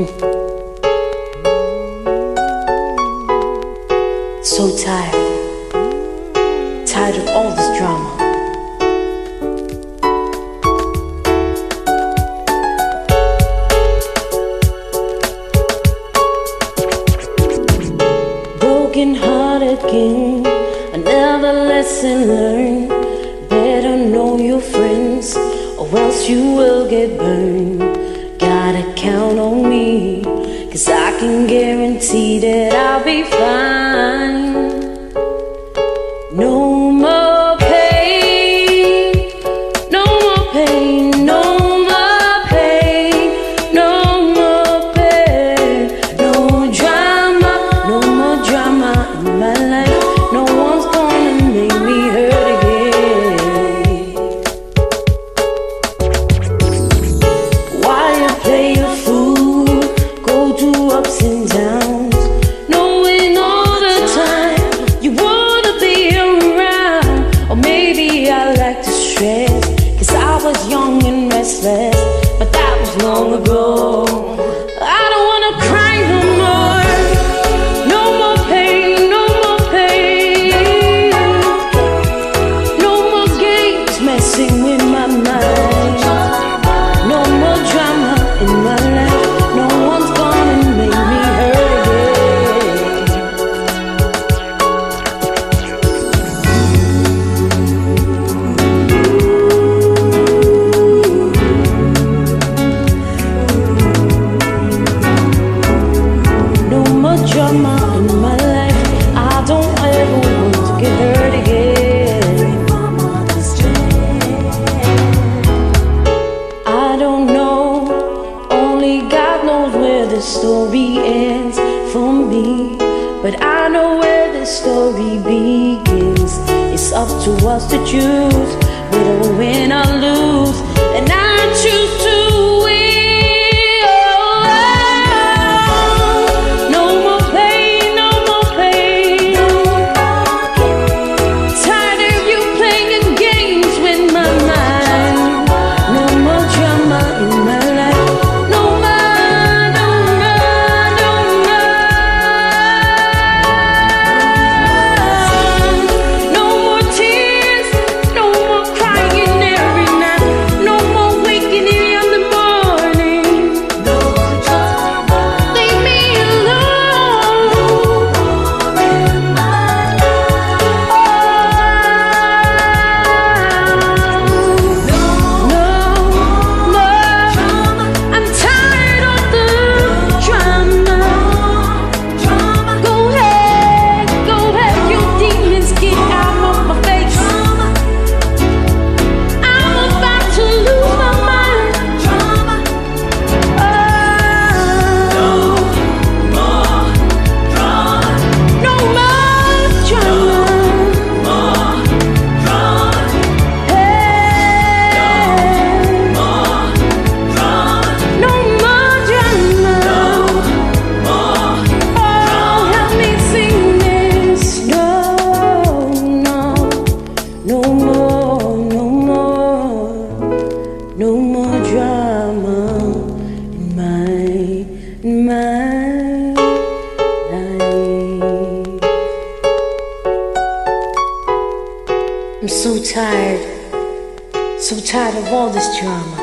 So tired, tired of all this drama. Broken hearted king, another lesson learned. Better know your friends, or else you will get burned count on me, cause I can guarantee that I'll be fine. story ends for me, but I know where the story begins. It's up to us to choose whether we win No more drama in my, in my life. I'm so tired, so tired of all this drama.